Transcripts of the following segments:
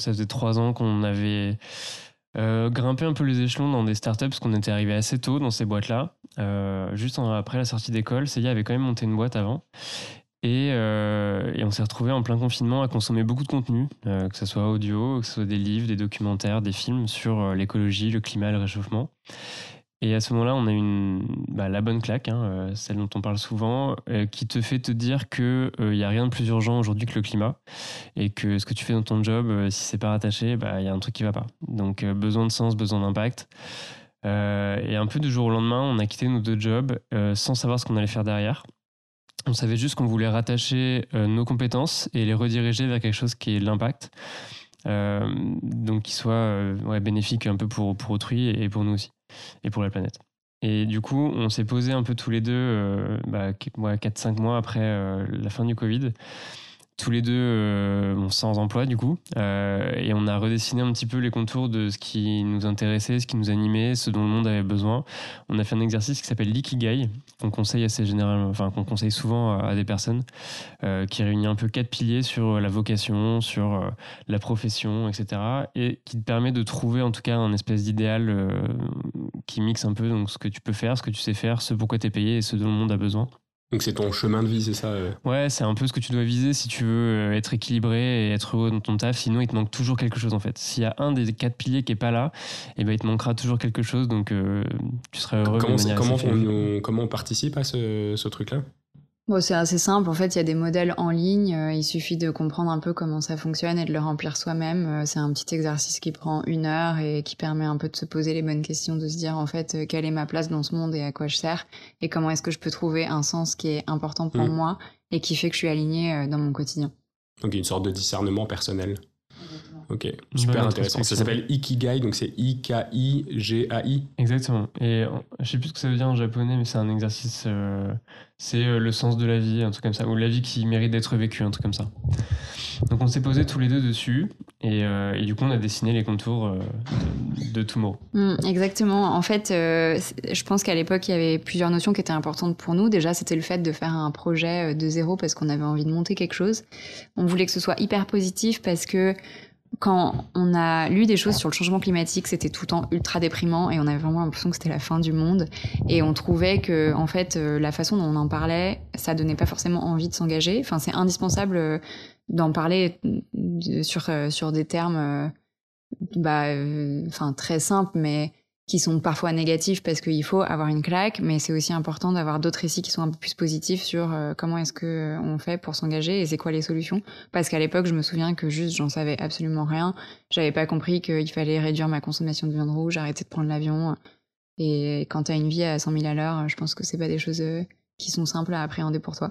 Ça faisait trois ans qu'on avait grimpé un peu les échelons dans des startups parce qu'on était arrivé assez tôt dans ces boîtes-là. juste après la sortie d'école, Célia avait quand même monté une boîte avant. Et, et, on s'est retrouvé en plein confinement à consommer beaucoup de contenu, que ce soit audio, que ce soit des livres, des documentaires, des films sur l'écologie, le climat, le réchauffement. Et à ce moment-là, on a une bah, la bonne claque, hein, euh, celle dont on parle souvent, euh, qui te fait te dire que il euh, a rien de plus urgent aujourd'hui que le climat et que ce que tu fais dans ton job, si c'est pas rattaché, bah il y a un truc qui va pas. Donc besoin de sens, besoin d'impact. et un peu du jour au lendemain, on a quitté nos deux jobs sans savoir ce qu'on allait faire derrière. On savait juste qu'on voulait rattacher nos compétences et les rediriger vers quelque chose qui est l'impact. donc qui soit bénéfique un peu pour, pour autrui et pour nous aussi et pour la planète. Et du coup, on s'est posé un peu tous les deux, euh, bah, 4-5 mois après euh, la fin du Covid, tous les deux euh, sans emploi du coup, euh, et on a redessiné un petit peu les contours de ce qui nous intéressait, ce qui nous animait, ce dont le monde avait besoin. On a fait un exercice qui s'appelle l'ikigai, qu'on conseille assez généralement, enfin qu'on conseille souvent à, des personnes, qui réunit un peu quatre piliers sur la vocation, sur la profession, etc., et qui te permet de trouver en tout cas un espèce d'idéal qui mixe un peu donc ce que tu peux faire, ce que tu sais faire, ce pourquoi tu es payé et ce dont le monde a besoin. Donc c'est ton chemin de vie, c'est ça euh? Ouais, c'est un peu ce que tu dois viser si tu veux euh, être équilibré et être heureux dans ton taf. Sinon, il te manque toujours quelque chose en fait. S'il y a un des quatre piliers qui est pas là, eh ben il te manquera toujours quelque chose. Donc euh, tu seras heureux. Comment, comment, on, comment on participe à ce, ce truc-là? Bon, c'est assez simple. En fait, il y a des modèles en ligne. Euh, il suffit de comprendre un peu comment ça fonctionne et de le remplir soi-même. Euh, c'est un petit exercice qui prend une heure et qui permet un peu de se poser les bonnes questions, de se dire en fait euh, quelle est ma place dans ce monde et à quoi je sers et comment est-ce que je peux trouver un sens qui est important pour mmh. moi et qui fait que je suis alignée dans mon quotidien. Donc, une sorte de discernement personnel. Ok, super intéressant. Ça s'appelle Ikigai, donc c'est I-K-I-G-A-I. Exactement. Et je sais plus ce que ça veut dire en japonais, mais c'est un exercice. Euh, c'est euh, le sens de la vie, un truc comme ça, ou la vie qui mérite d'être vécue, un truc comme ça. Donc on s'est posé tous les deux dessus, et, euh, et, du coup on a dessiné les contours de, de Tomorrow. Mm, exactement. En fait, je pense qu'à l'époque il y avait plusieurs notions qui étaient importantes pour nous. Déjà, c'était le fait de faire un projet de zéro parce qu'on avait envie de monter quelque chose. On voulait que ce soit hyper positif parce que quand on a lu des choses sur le changement climatique, c'était tout le temps ultra déprimant et on avait vraiment l'impression que c'était la fin du monde. Et on trouvait que, en fait, euh, la façon dont on en parlait, ça donnait pas forcément envie de s'engager. Enfin, c'est indispensable euh, d'en parler sur euh, sur des termes, bah, enfin très simples, mais qui sont parfois négatifs parce qu'il faut avoir une claque, mais c'est aussi important d'avoir d'autres récits qui sont un peu plus positifs sur euh, comment est-ce que euh, fait pour s'engager et c'est quoi les solutions. Parce qu'à l'époque, je me souviens que juste j'en savais absolument rien. J'avais pas compris qu'il fallait réduire ma consommation de viande rouge, arrêter de prendre l'avion. Et quand t'as une vie à 100 000 à l'heure, je pense que c'est pas des choses euh, qui sont simples à appréhender pour toi.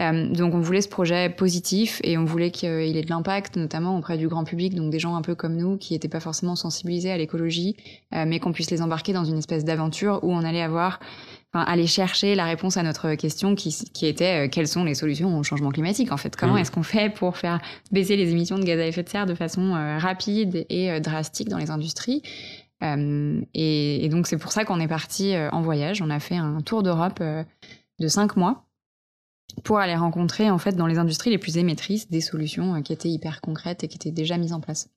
Euh, donc on voulait ce projet positif et on voulait qu'il ait de l'impact, notamment auprès du grand public, donc des gens un peu comme nous qui n'étaient pas forcément sensibilisés à l'écologie, euh, mais qu'on puisse les embarquer dans une espèce d'aventure où on allait avoir, enfin, aller chercher la réponse à notre question qui, qui était euh, quelles sont les solutions au changement climatique en fait? Comment mmh. est-ce qu'on fait pour faire baisser les émissions de gaz à effet de serre de façon rapide et drastique dans les industries? Et, et, donc c'est pour ça qu'on est parti en voyage. On a fait un tour d'Europe de cinq mois pour aller rencontrer en fait dans les industries les plus émettrices des solutions euh, qui étaient hyper concrètes et qui étaient déjà mises en place.